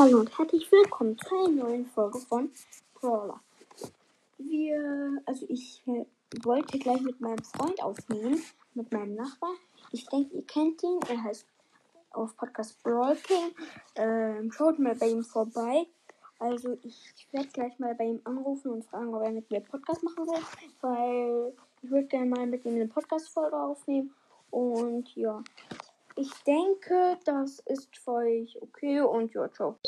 Hallo und herzlich willkommen zu einer neuen Folge von Brawler. Wir, also ich äh, wollte gleich mit meinem Freund aufnehmen, mit meinem Nachbar. Ich denke, ihr kennt ihn. Er heißt auf Podcast Brawl King. Ähm, schaut mal bei ihm vorbei. Also ich werde gleich mal bei ihm anrufen und fragen, ob er mit mir Podcast machen will, weil ich würde gerne mal mit ihm eine Podcast-Folge aufnehmen. Und ja, ich denke, das ist für euch okay und ja, ciao.